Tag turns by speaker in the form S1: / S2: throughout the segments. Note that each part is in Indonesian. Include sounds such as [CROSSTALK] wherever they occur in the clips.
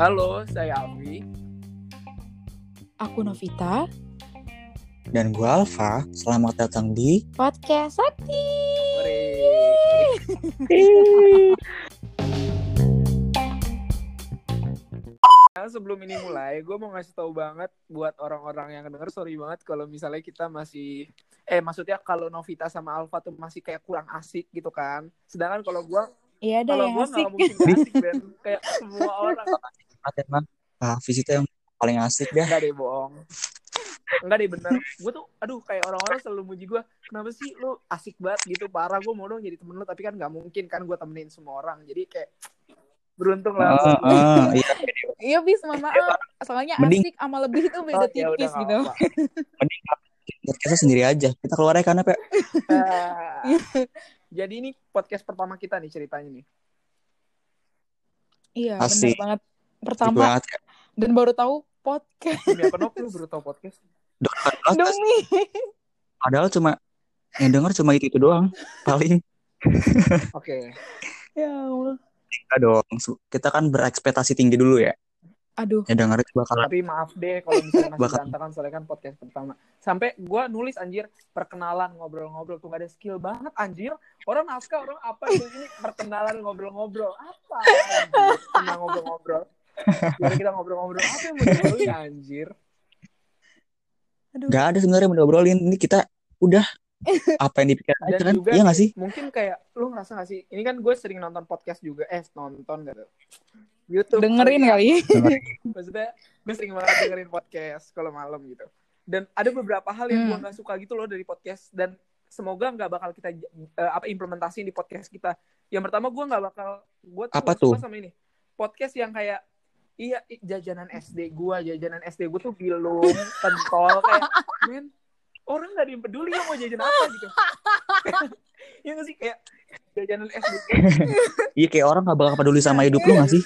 S1: Halo, saya Alfi.
S2: Aku Novita,
S3: Dan gue Alfa, selamat datang di
S2: podcast Sakti. [LAUGHS]
S1: Nah, sebelum ini mulai, gue mau ngasih tahu banget buat orang-orang yang denger, sorry banget kalau misalnya kita masih, eh maksudnya kalau Novita sama Alfa tuh masih kayak kurang asik gitu kan. Sedangkan kalau gue,
S2: Iya ada
S1: kalau
S2: yang
S1: gue
S2: asik.
S1: nggak mungkin asik dan kayak semua [LAUGHS] orang
S3: emang Hafiz itu yang paling asik deh.
S1: Enggak deh bohong. Enggak deh bener. Gue tuh aduh kayak orang-orang selalu muji gue. Kenapa sih lu asik banget gitu parah gue mau dong jadi temen lu tapi kan nggak mungkin kan gue temenin semua orang. Jadi kayak beruntung lah.
S3: Ah, ah, iya.
S2: Iya bis mohon maaf. Soalnya
S3: Mending-
S2: asik sama lebih itu beda
S1: Oh, ya
S2: tipis
S1: nggak
S2: gitu.
S3: Mending podcastnya sendiri aja. Kita keluar ya karena Pe.
S1: Ah. Jadi ini podcast pertama kita nih ceritanya nih.
S2: Iya benar banget. Pertama
S3: banget ya.
S2: dan baru tahu podcast
S1: Demi apa baru tau podcast?
S2: Demi.
S3: Padahal cuma yang denger cuma itu, itu doang. Paling
S1: Oke.
S2: ya Allah.
S3: enggak dong. Kita kan berekspektasi tinggi dulu ya.
S2: Aduh.
S3: Ya denger itu bakalan
S1: Tapi maaf deh kalau misalnya masih
S3: Bakal.
S1: berantakan soalnya kan podcast pertama. Sampai gue nulis anjir perkenalan ngobrol-ngobrol tuh gak ada skill banget anjir. Orang naskah orang apa itu ini perkenalan ngobrol-ngobrol apa? Anjir, Tentang ngobrol-ngobrol. Jadi kita ngobrol-ngobrol apa yang mau diobrolin anjir?
S2: Aduh.
S3: Gak ada sebenarnya mau diobrolin. Ini kita udah apa yang dipikir aja
S1: Dan
S3: kan?
S1: juga
S3: Iya gak sih?
S1: mungkin kayak lu ngerasa gak sih? Ini kan gue sering nonton podcast juga. Eh nonton gak tuh? YouTube.
S2: Dengerin kali. [LAUGHS]
S1: Maksudnya gue sering banget dengerin podcast kalau malam gitu. Dan ada beberapa hal yang gue
S2: Hmm.
S1: nggak suka gitu loh dari podcast dan semoga nggak bakal kita eh, apa implementasiin di podcast kita. Yang pertama gue nggak bakal gue tuh
S3: Apa
S1: nggak
S3: tuh?
S1: suka sama ini podcast yang kayak iya jajanan SD gue jajanan SD gue tuh bilung [LAUGHS] pentol kayak men orang nggak ada yang peduli lo mau jajan apa gitu. [LAUGHS] Iya nggak sih kayak jajanan SD
S3: Iya kayak orang gak bakal peduli sama hidup lu gak sih?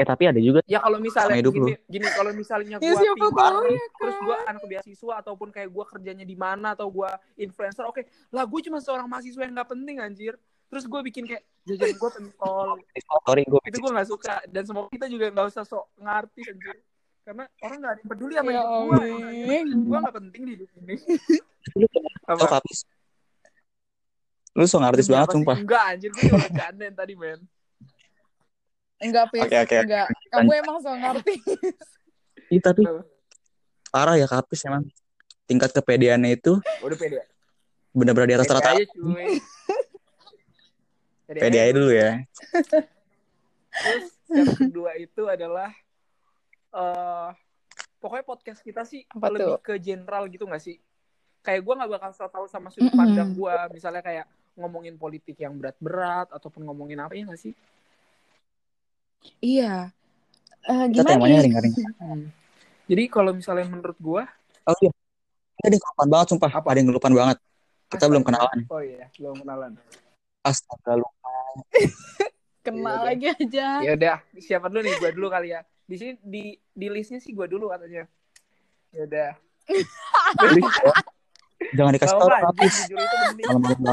S3: Eh tapi ada juga.
S1: Ya kalau misalnya
S3: hidup
S1: gini, gini kalau misalnya
S2: Ya,
S1: gua pintar,
S2: ya,
S1: terus gua anak beasiswa ataupun kayak gua kerjanya di mana atau gua influencer, oke. Lah gue cuma seorang mahasiswa yang nggak penting anjir. Terus gue bikin kayak jajan gua pentol.
S3: Sorry gue
S1: itu gua nggak suka dan semoga kita juga nggak usah sok ngartis anjir. Karena orang nggak ada yang peduli sama
S2: Ya
S1: hidup gua.
S2: amin.
S1: Gua nggak penting di hidup ini. [LAUGHS] Apa?
S3: Lu so artis banget sumpah.
S1: Enggak anjir, gue cuma bercandain tadi men.
S2: Enggak pis.
S3: Oke, oke.
S2: Enggak. Kamu emang so ngerti.
S3: Iya tapi
S1: Tuh,
S3: parah ya Kapis emang. Tingkat kepedeannya itu
S1: Udah pede.
S3: benar-benar di atas
S1: Pede
S3: rata.
S1: aja cuy.
S3: Pede aja dulu ya.
S1: Terus yang kedua itu adalah eh pokoknya podcast kita sih
S2: Apa
S1: lebih
S2: tuh?
S1: ke general gitu gak sih? Kayak gue nggak bakal so tahu sama sudut pandang gue, misalnya kayak ngomongin politik yang berat-berat ataupun ngomongin apa ya gak sih?
S2: Iya. Eh,
S3: Kita
S2: gimana
S3: temanya
S2: ya?
S3: ringan-ringan.
S1: Jadi kalau misalnya menurut gue,
S3: Oh iya. Ini ada yang kelupaan banget sumpah.
S1: Apa?
S3: Ada yang kelupaan banget. Kita belum kenalan.
S1: Oh iya, belum kenalan.
S3: Astaga lupa. [LAUGHS]
S2: Kenal
S1: Iya,
S2: lagi aja.
S1: Ya udah, siapa dulu nih? Gue dulu kali ya. Di sini di di listnya sih gue dulu katanya. Ya udah. [LAUGHS] [LAUGHS]
S3: Jangan dikasih tahu banget.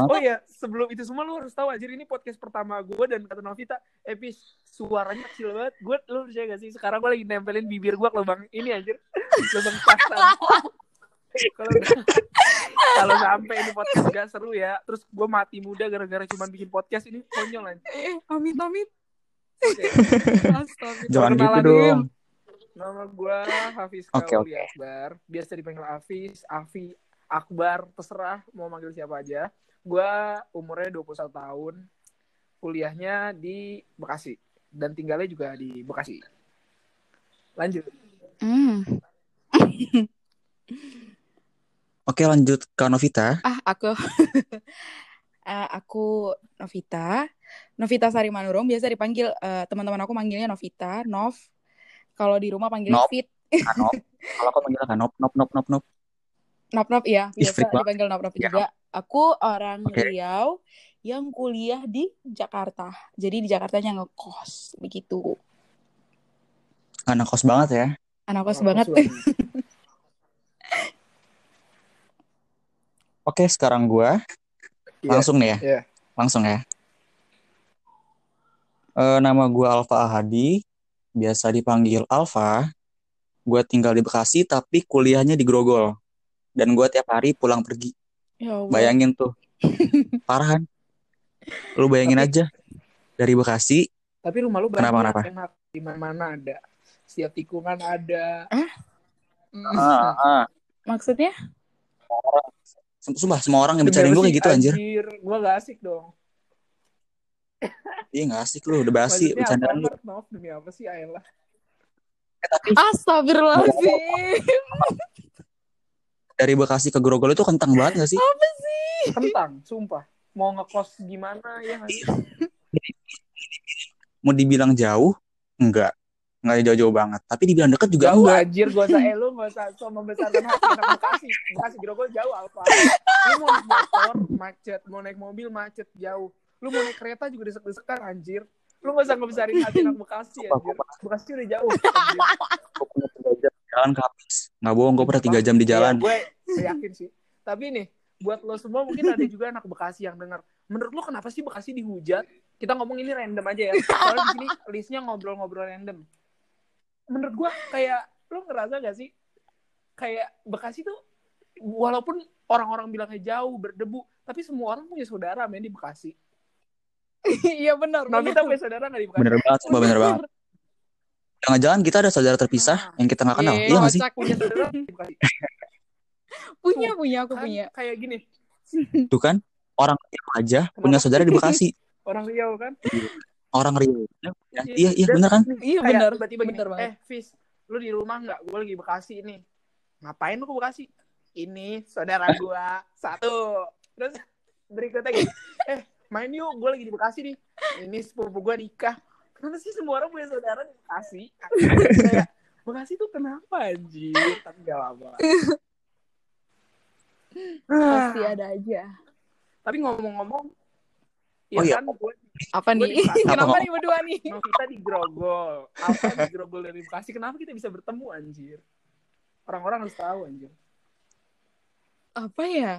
S1: Oh iya, sebelum itu semua lu harus tahu anjir ini podcast pertama gue dan kata Novita, Epis suaranya kecil banget. Gue lu percaya gak sih? Sekarang gue lagi nempelin bibir gue ke lubang ini anjir. Lubang pasang. Kalau kalau sampai ini podcast gak seru ya, terus gue mati muda gara-gara cuma bikin podcast ini konyol anjir.
S2: Eh, amit amit. Astaga.
S3: Jangan gitu dong.
S1: Nama gue Hafiz
S3: Oke,
S1: Kauli
S3: oke.
S1: Akbar. Biasa dipanggil Hafiz, Afi, Akbar, terserah mau manggil siapa aja. Gue umurnya 21 tahun. Kuliahnya di Bekasi. Dan tinggalnya juga di Bekasi. Lanjut.
S2: Hmm. [LAUGHS]
S3: Oke lanjut ke Novita.
S2: Ah, aku [LAUGHS] Eh, aku Novita. Novita Sari Manurung biasa dipanggil eh, teman-teman aku manggilnya Novita, Nov. Kalau di rumah panggilnya
S3: Nov.
S2: Fit.
S3: Kanop. Kalau aku manggil Kanop, nop, nop, nop, nop.
S2: Nop Nop iya,
S3: Ih,
S2: biasa
S3: banget.
S2: dipanggil Nop Nop
S3: Ya.
S2: juga. Aku orang
S3: Oke.
S2: Riau yang kuliah di Jakarta. Jadi di Jakartanya ngekos begitu.
S3: Anak kos banget ya.
S2: Anak kos
S1: Oh,
S2: banget.
S3: Oke sekarang gua
S1: Iya.
S3: langsung nih ya.
S1: Iya.
S3: Langsung ya. Eh, nama gue Alfa Ahadi, biasa dipanggil Alfa. Gue tinggal di Bekasi, tapi kuliahnya di Grogol. Dan gue tiap hari pulang pergi.
S2: Ya Allah.
S3: Bayangin tuh, [LAUGHS] parah kan? Lu bayangin
S1: Tapi-
S3: aja, dari Bekasi,
S1: Tapi rumah lu
S3: Kenapa,
S1: banyak
S3: kenapa?
S1: enak. Di mana-mana ada. Setiap tikungan ada. Hmm.
S3: ah, ah.
S2: Maksudnya?
S3: sumpah semua orang yang
S1: apa
S3: gue kayak gitu anjir.
S1: Gue gak asik dong.
S3: Iya gak asik lu, udah basi
S1: Maksudnya
S3: bercandaan lu.
S1: Maaf demi apa sih Ayla?
S3: Eh, tapi
S2: Astagfirullahaladzim.
S3: Dari Bekasi ke Grogol itu kentang banget gak sih?
S2: Apa sih?
S1: Kentang, sumpah. Mau ngekos gimana ya?
S3: Mau dibilang jauh, enggak. Enggak jauh-jauh banget. Tapi dibilang deket juga
S1: Jauh
S3: enggak.
S1: anjir, gak usah eh lu gak usah so membesarkan hati anak Bekasi. Bekasi Grogol jauh Alfa. Lu mau naik motor macet, mau naik mobil macet jauh. Lu mau naik kereta juga desek-desekan anjir. Lu gak usah ngebesarin hati anak Bekasi anjir. Bekasi udah jauh. Anjir.
S3: Jalan ke habis. Nggak bohong, gue pernah tiga jam di jalan.
S1: Iya, gue gue yakin sih. Tapi nih, buat lo semua mungkin ada juga anak Bekasi yang dengar. Menurut lo kenapa sih Bekasi dihujat? Kita ngomong ini random aja ya. Soalnya di sini [LAUGHS] listnya ngobrol-ngobrol random. Menurut gue kayak lo ngerasa gak sih kayak Bekasi tuh walaupun orang-orang bilangnya jauh berdebu, tapi semua orang punya saudara men di Bekasi. [LAUGHS]
S2: Iya benar.
S1: Novita punya saudara gak di Bekasi?
S3: Bener banget, bener banget. Jangan-jangan kita ada saudara terpisah
S1: Nah.
S3: yang kita nggak kenal.
S2: Iya,
S3: Iya nggak sih?
S1: Punya.
S2: Punya, punya, aku punya.
S1: kayak gini,
S3: Tuh kan, orang Riau aja punya
S1: Kenapa?
S3: saudara di Bekasi.
S1: orang Riau kan.
S3: Orang Riau. Ya, iya, iya
S1: Dan
S3: bener kan?
S2: Iya
S1: kayak
S2: benar.
S1: tiba-tiba gini,
S2: Benar banget.
S1: eh Fis lu di rumah nggak gue lagi Bekasi ini ngapain lu ke Bekasi ini saudara gua satu terus berikutnya gitu eh main yuk gue lagi di Bekasi nih ini sepupu gue nikah kenapa sih semua orang punya saudara di Bekasi kayak [LAUGHS] Bekasi tuh kenapa anjir tapi gak apa
S2: Pasti ada aja.
S1: tapi ngomong-ngomong
S3: Oh iya.
S1: kan gue
S2: Apa
S1: Gua
S2: nih?
S1: di. [LAUGHS]
S2: Kenapa
S3: Apa?
S2: nih berdua nih?
S1: Novita di Grogol apa di Grogol dari Bekasi kenapa kita bisa bertemu anjir orang-orang harus tahu anjir
S2: Apa ya?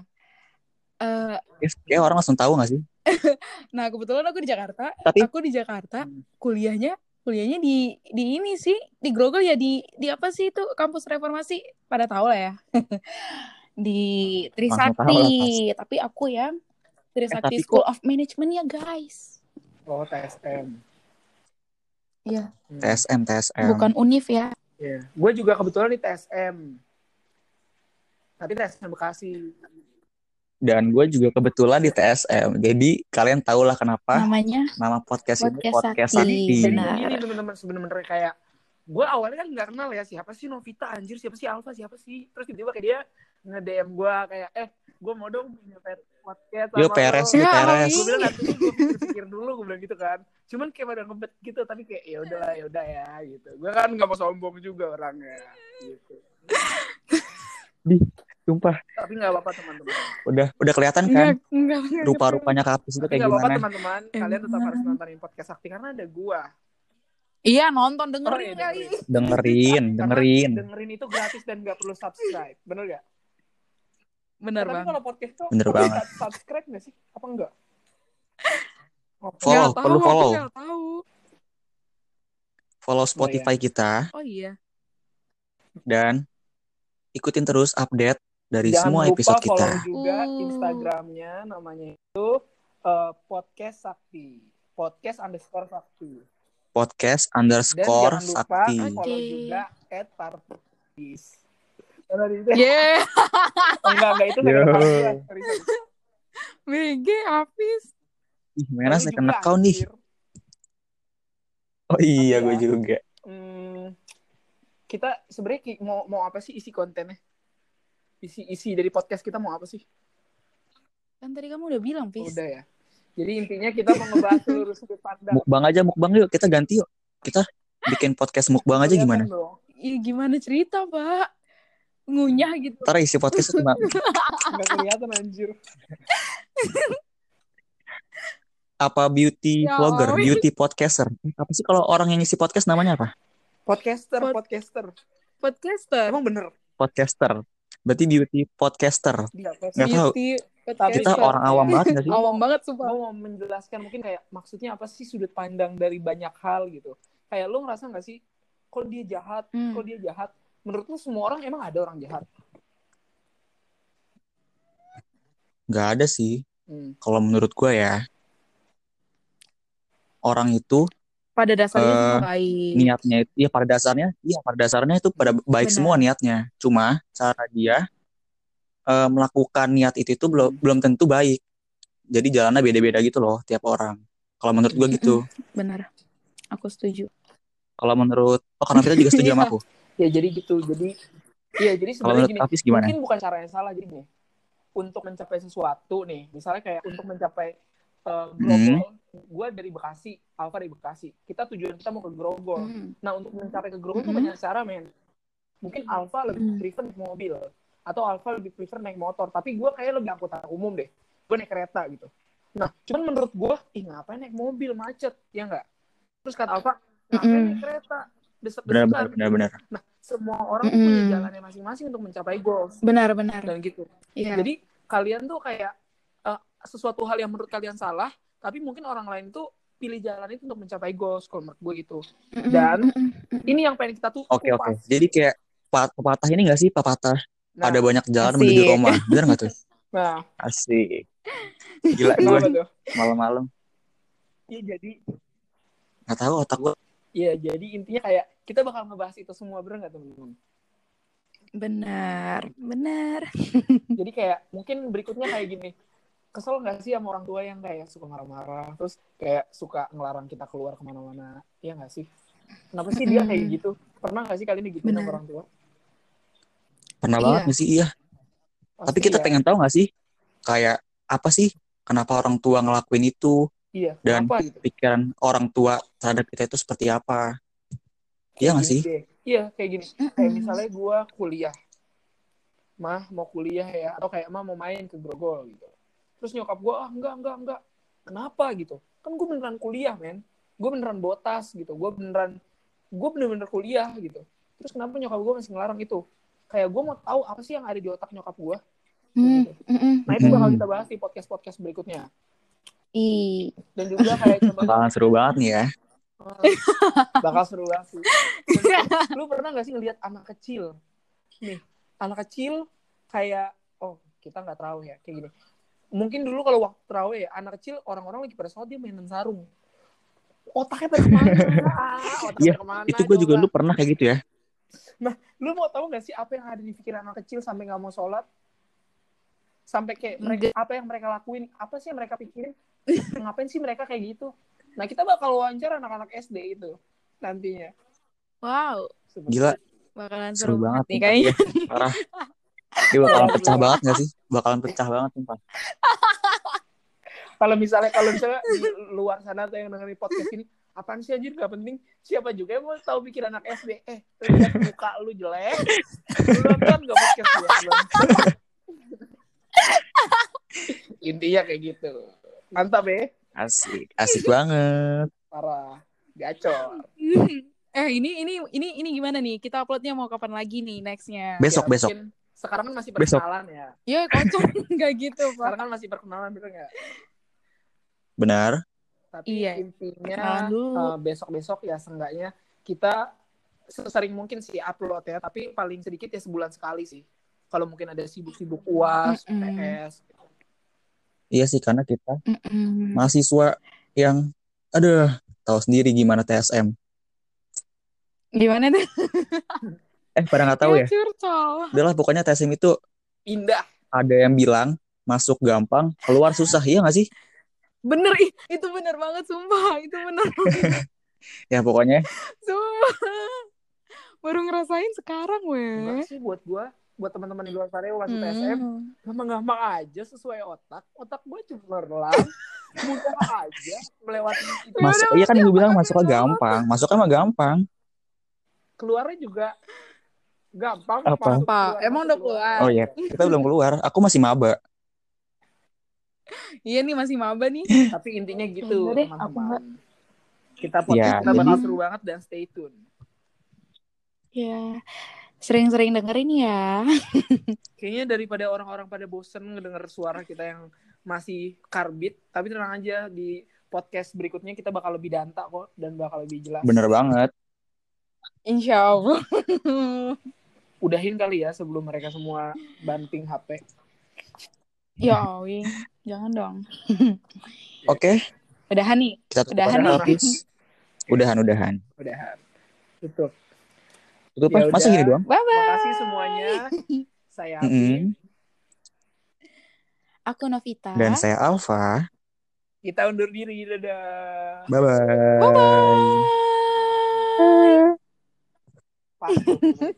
S2: Eh,
S3: Kayak orang langsung tahu nggak sih? [LAUGHS]
S2: nah kebetulan aku di Jakarta.
S3: Tapi
S2: Aku di Jakarta.
S1: Hmm.
S2: Kuliahnya kuliahnya di di ini sih di Grogol ya di di apa sih itu kampus reformasi pada tahu lah ya [LAUGHS] di Trisakti tapi aku ya Trisakti
S3: tapi
S2: School
S3: kok-
S2: of Management ya guys
S1: oh TSM
S2: Iya
S1: Hmm.
S3: TSM, TSM.
S2: bukan Unif ya
S1: Iya. Gue juga kebetulan di TSM. Tapi TSM Bekasi.
S3: Dan gue juga kebetulan di TSM. Jadi kalian tau lah kenapa
S2: namanya
S3: nama podcast ini
S2: Podcast
S3: Podcast
S2: Sakti.
S3: Sakti.
S2: Benar.
S1: ini teman-teman sebenarnya kayak gue awalnya kan nggak kenal ya siapa sih Novita anjir siapa sih Alfa siapa sih terus tiba-tiba kayak dia nge DM gue kayak eh gue mau dong punya podcast
S3: Yo
S1: sama
S3: peres,
S1: lo.
S3: yo
S2: Ya,
S3: peres.
S1: gue bilang nanti gue pikir-pikir dulu gue bilang gitu kan cuman kayak pada ngebet gitu tapi kayak ya udahlah ya udah ya gitu gue kan nggak mau sombong juga orangnya gitu
S3: Sumpah,
S1: tapi nggak apa-apa teman-teman
S3: udah udah kelihatan kan
S2: enggak enggak enggak.
S3: rupa-rupanya kapus itu kayak
S1: apa-apa
S3: gimana.
S1: teman-teman kalian tetap harus nontonin podcast Sakti karena ada gua
S2: iya nonton
S1: Oh,
S2: dengerin
S1: iya,
S2: kali
S1: dengerin.
S3: Dengerin,
S1: Karena
S3: dengerin.
S1: dengerin itu gratis dan nggak perlu subscribe bener gak?
S2: bener
S1: tapi
S2: banget
S1: kalau podcast tuh
S3: Bener
S1: perlu
S3: banget.
S1: subscribe nggak sih apa enggak? Oh,
S3: Follow,
S2: tahu,
S3: perlu follow.
S2: nggak tahu
S3: Follow Spotify kita
S2: oh iya
S3: dan ikutin terus update dari
S1: Jangan
S3: semua
S1: lupa
S3: episode
S1: follow
S3: kita.
S1: juga
S2: Uh.
S1: Instagramnya namanya itu eh, podcast Sakti podcast underscore Sakti
S3: Podcast
S1: dan
S3: underscore
S1: jangan lupa
S3: Sakti.
S1: follow juga at di
S2: yeah [LAUGHS]
S1: Oh, enggak enggak itu nggak ada
S3: Yo.
S1: part gua. Sorry, sorry.
S2: BG habis
S3: Ih, mana second
S1: juga,
S3: account nih? Oh iya, gue
S1: ya.
S3: juga.
S1: Hmm, kita sebenarnya mau mau apa sih isi kontennya? Isi isi dari podcast kita mau apa sih?
S2: kan tadi kamu udah bilang Pis
S1: Udah ya. Jadi intinya kita mau ngebahas seluruh sudut pandang.
S3: Mukbang aja, mukbang yuk. Kita ganti yuk. Kita bikin podcast mukbang aja gimana?
S2: Ih, gimana cerita pak ngunyah gitu
S3: Ntar isi podcast cuma
S1: Nggak kelihatan anjir.
S3: apa beauty
S2: Ya
S3: vlogger, beauty podcaster. Apa sih kalau orang yang ngisi podcast namanya apa?
S1: Podcaster,
S2: Pod-
S1: podcaster.
S2: podcaster
S1: Emang bener?
S3: Podcaster. Berarti beauty podcaster.
S1: Sih?
S3: Nggak tahu.
S2: beauty podcast
S3: Kita
S1: Tapi-
S3: orang awam banget gak sih?
S2: awam banget sumpah
S1: gue mau menjelaskan mungkin kayak maksudnya apa sih sudut pandang dari banyak hal gitu kayak lu ngerasa nggak sih kok dia jahat
S2: Hmm.
S1: kok dia jahat menurut lu semua orang emang ada orang jahat
S3: Gak ada sih.
S1: Hmm.
S3: Kalau menurut gue ya, orang itu
S2: pada dasarnya
S3: Eh,
S2: semua baik
S3: niatnya itu, ya pada dasarnya, iya pada dasarnya itu pada baik
S2: Benar.
S3: semua niatnya. Cuma cara dia eh, melakukan niat itu itu belum belum tentu baik. Jadi jalannya beda-beda gitu loh tiap orang. Kalau menurut gue gitu.
S2: benar aku setuju
S3: Kalau menurut, oh karena kita juga setuju sama aku. [LAUGHS]
S1: ya jadi gitu jadi iya jadi
S3: Kalau
S1: sebenarnya
S3: menurut
S1: gini
S3: Hafiz gimana?
S1: mungkin bukan cara yang salah jadi nih untuk mencapai sesuatu nih misalnya kayak untuk mencapai uh, Grogol gue dari Bekasi Alfa dari Bekasi kita tujuan kita mau ke Grogol
S2: Hmm.
S1: nah untuk mencapai ke Grogol tuh
S2: Mhm.
S1: banyak cara men mungkin Alfa lebih
S2: Hmm.
S1: prefer naik mobil atau Alfa lebih prefer naik motor tapi gue kayak lebih angkutan umum deh gue naik kereta gitu nah cuman menurut gue ih ngapain naik mobil macet ya enggak terus kata Alfa ngapain
S2: Mm-mm.
S1: naik kereta desek
S3: Benar
S1: desekan
S3: benar benar benar.
S1: Nah, semua orang tuh punya jalannya masing-masing untuk mencapai goals
S2: benar benar
S1: dan gitu.
S2: Iya.
S1: Jadi kalian tuh kayak eh, sesuatu hal yang menurut kalian salah, tapi mungkin orang lain tuh pilih jalan itu untuk mencapai goals kalau menurut gue gitu. Dan-. Ini yang pengen kita tuh
S3: Oke oke.
S1: kupas.
S3: Jadi kayak pa- pepatah ini gak sih pepatah
S1: Nah,
S3: ada banyak jalan
S2: asik.
S3: menuju Roma. [LAUGHS] Bener gak tuh?
S1: nah,
S3: Asik. Gila gue malam-malam.
S1: Iya jadi,
S3: Gak tahu otak gue.
S1: iya jadi intinya kayak kita bakal ngebahas itu semua bener nggak teman-teman?
S2: benar benar [LAUGHS]
S1: Jadi kayak mungkin berikutnya kayak gini. Kesel nggak sih sama orang tua yang kayak suka marah-marah, terus kayak suka ngelarang kita keluar ke mana-mana? Iya nggak sih? Kenapa sih dia kayak
S2: Mm.
S1: gitu? Pernah nggak sih kalian digituin sama orang tua?
S3: Pernah
S2: Iya.
S3: banget gak sih? Iya. Tapi
S1: Pasti
S3: kita
S1: ya.
S3: pengen tahu gak sih? Kayak apa sih? Kenapa orang tua ngelakuin itu?
S1: Iya,
S3: Dan
S1: kenapa gitu?
S3: pikiran orang tua terhadap kita itu seperti apa? Iya gak sih?
S1: deh. Iya, kayak gini. Kayak misalnya gue kuliah. Mah mau kuliah ya, atau kayak mah mau main ke Grogol gitu. Terus nyokap gue, ah enggak, enggak, enggak. Kenapa gitu? Kan gue beneran kuliah, men. Gue beneran botas gitu. Gue beneran, gue bener-bener kuliah gitu. Terus kenapa nyokap gue masih ngelarang itu? Kayak gue mau tahu apa sih yang ada di otak nyokap gue.
S2: Hmm, mm-mm.
S1: Nah itu bakal
S3: Hmm.
S1: kita bahas di podcast-podcast berikutnya.
S2: Ih,
S1: Dan juga kayak coba
S3: Bakalan seru banget nih ya. [LAUGHS]
S1: Bakal seru banget sih. Dan [LAUGHS] lu pernah gak sih ngeliat anak kecil? Nih, anak kecil kayak, oh kita nggak tahu ya, kayak gini. Mungkin dulu kalau waktu terawih ya, anak kecil orang-orang lagi pada sholat dia mainan sarung. Otaknya pada ke mana? [LAUGHS] Otaknya
S3: Iya,
S1: pada ke mana?
S3: Itu gue juga dulu pernah kayak gitu ya.
S1: Lu mau tahu gak sih apa yang ada di pikiran anak kecil sampai nggak mau sholat? Sampai kayak mereka apa yang mereka lakuin? Apa sih yang mereka pikirin? Ngapain sih mereka kayak gitu? Nah kita bakal wawancara anak-anak SD itu nantinya.
S2: wow,
S3: Gila,
S2: bakalan
S3: seru
S2: seru,
S3: banget
S2: banget nih kayaknya.
S3: Iya, Parah. [LAUGHS] Dia bakalan pecah banget gak sih? Bakalan pecah banget sumpah.
S1: kalau misalnya kalau misalnya di luar sana tuh yang dengerin podcast ini apaan sih anjir gak penting siapa juga yang mau tahu pikir anak SD eh lihat muka lu jelek lu nonton gak podcast belum intinya kayak gitu mantap ya
S3: Asik, asik banget.
S1: parah gacor
S2: eh ini ini ini ini gimana nih? Kita uploadnya mau kapan lagi nih nextnya?
S3: Besok,
S1: Ya,
S3: besok.
S1: mungkin sekarang kan masih
S3: Besok.
S1: perkenalan ya
S2: Ya kocok [LAUGHS] nggak gitu
S1: sekarang
S2: pak.
S1: kan masih perkenalan bener nggak
S3: Benar.
S1: tapi
S2: Iya.
S1: intinya
S2: Kenalan dulu.
S1: besok besok ya seenggaknya kita sesering mungkin sih upload ya tapi paling sedikit ya sebulan sekali sih kalau mungkin ada sibuk-sibuk uas
S2: Mm-mm.
S1: PS
S3: Iya sih, karena kita
S2: Mm-mm.
S3: mahasiswa yang, aduh, tahu sendiri gimana TSM.
S2: Gimana tuh? [LAUGHS]
S3: Eh, pada nggak tahu ya?
S2: curcol.
S3: Udahlah, pokoknya TSM itu
S1: indah
S3: ada yang bilang masuk gampang, keluar susah. Iya nggak sih?
S2: Bener ih, itu bener banget sumpah, itu bener. [LAUGHS]
S3: Ya pokoknya
S2: sumpah. Baru ngerasain sekarang weh.
S1: enggak sih buat gua buat teman-teman di luar sana yang masuk TSM
S2: Hmm.
S1: gampang-gampang aja sesuai otak otak gua cemerlang [LAUGHS] mudah aja melewati itu
S3: masuk, iya kan gue bilang masuknya gampang, masuknya mah gampang.
S1: keluarnya juga gampang
S3: Apa?
S2: Apa? Emang udah
S1: keluar.
S3: Oh iya, kita belum keluar. Aku masih maba.
S2: Iya nih masih maba nih.
S1: tapi intinya gitu
S2: Enggak deh, enggak.
S1: kita podcast
S3: Ya,
S1: kita bakal
S3: jadi-
S1: seru banget dan stay tune
S2: Ya. Sering-sering dengerin ya.
S1: Kayaknya daripada orang-orang pada bosen ngedenger suara kita yang masih karbit, tapi tenang aja di podcast berikutnya kita bakal lebih danta kok dan bakal lebih jelas.
S3: Bener banget.
S2: Insya Allah. [LAUGHS]
S1: Udahin kali ya sebelum mereka semua banting HP.
S2: ya Awi, jangan dong. [LAUGHS]
S3: Oke,
S2: Udahan nih.
S3: kita tutup
S2: Udahan
S1: nih.
S3: Hafiz. Udahan, udahan.
S1: Udahan. Tutup.
S3: Tutup
S1: Ya.
S3: Masa gini doang?
S2: Bye-bye.
S1: Makasih semuanya. [LAUGHS] Saya Abi.
S3: Mm-mm.
S2: Aku Novita.
S3: Dan saya Alfa.
S1: Kita undur diri. Dadah.
S3: Bye-bye.
S2: Bye-bye.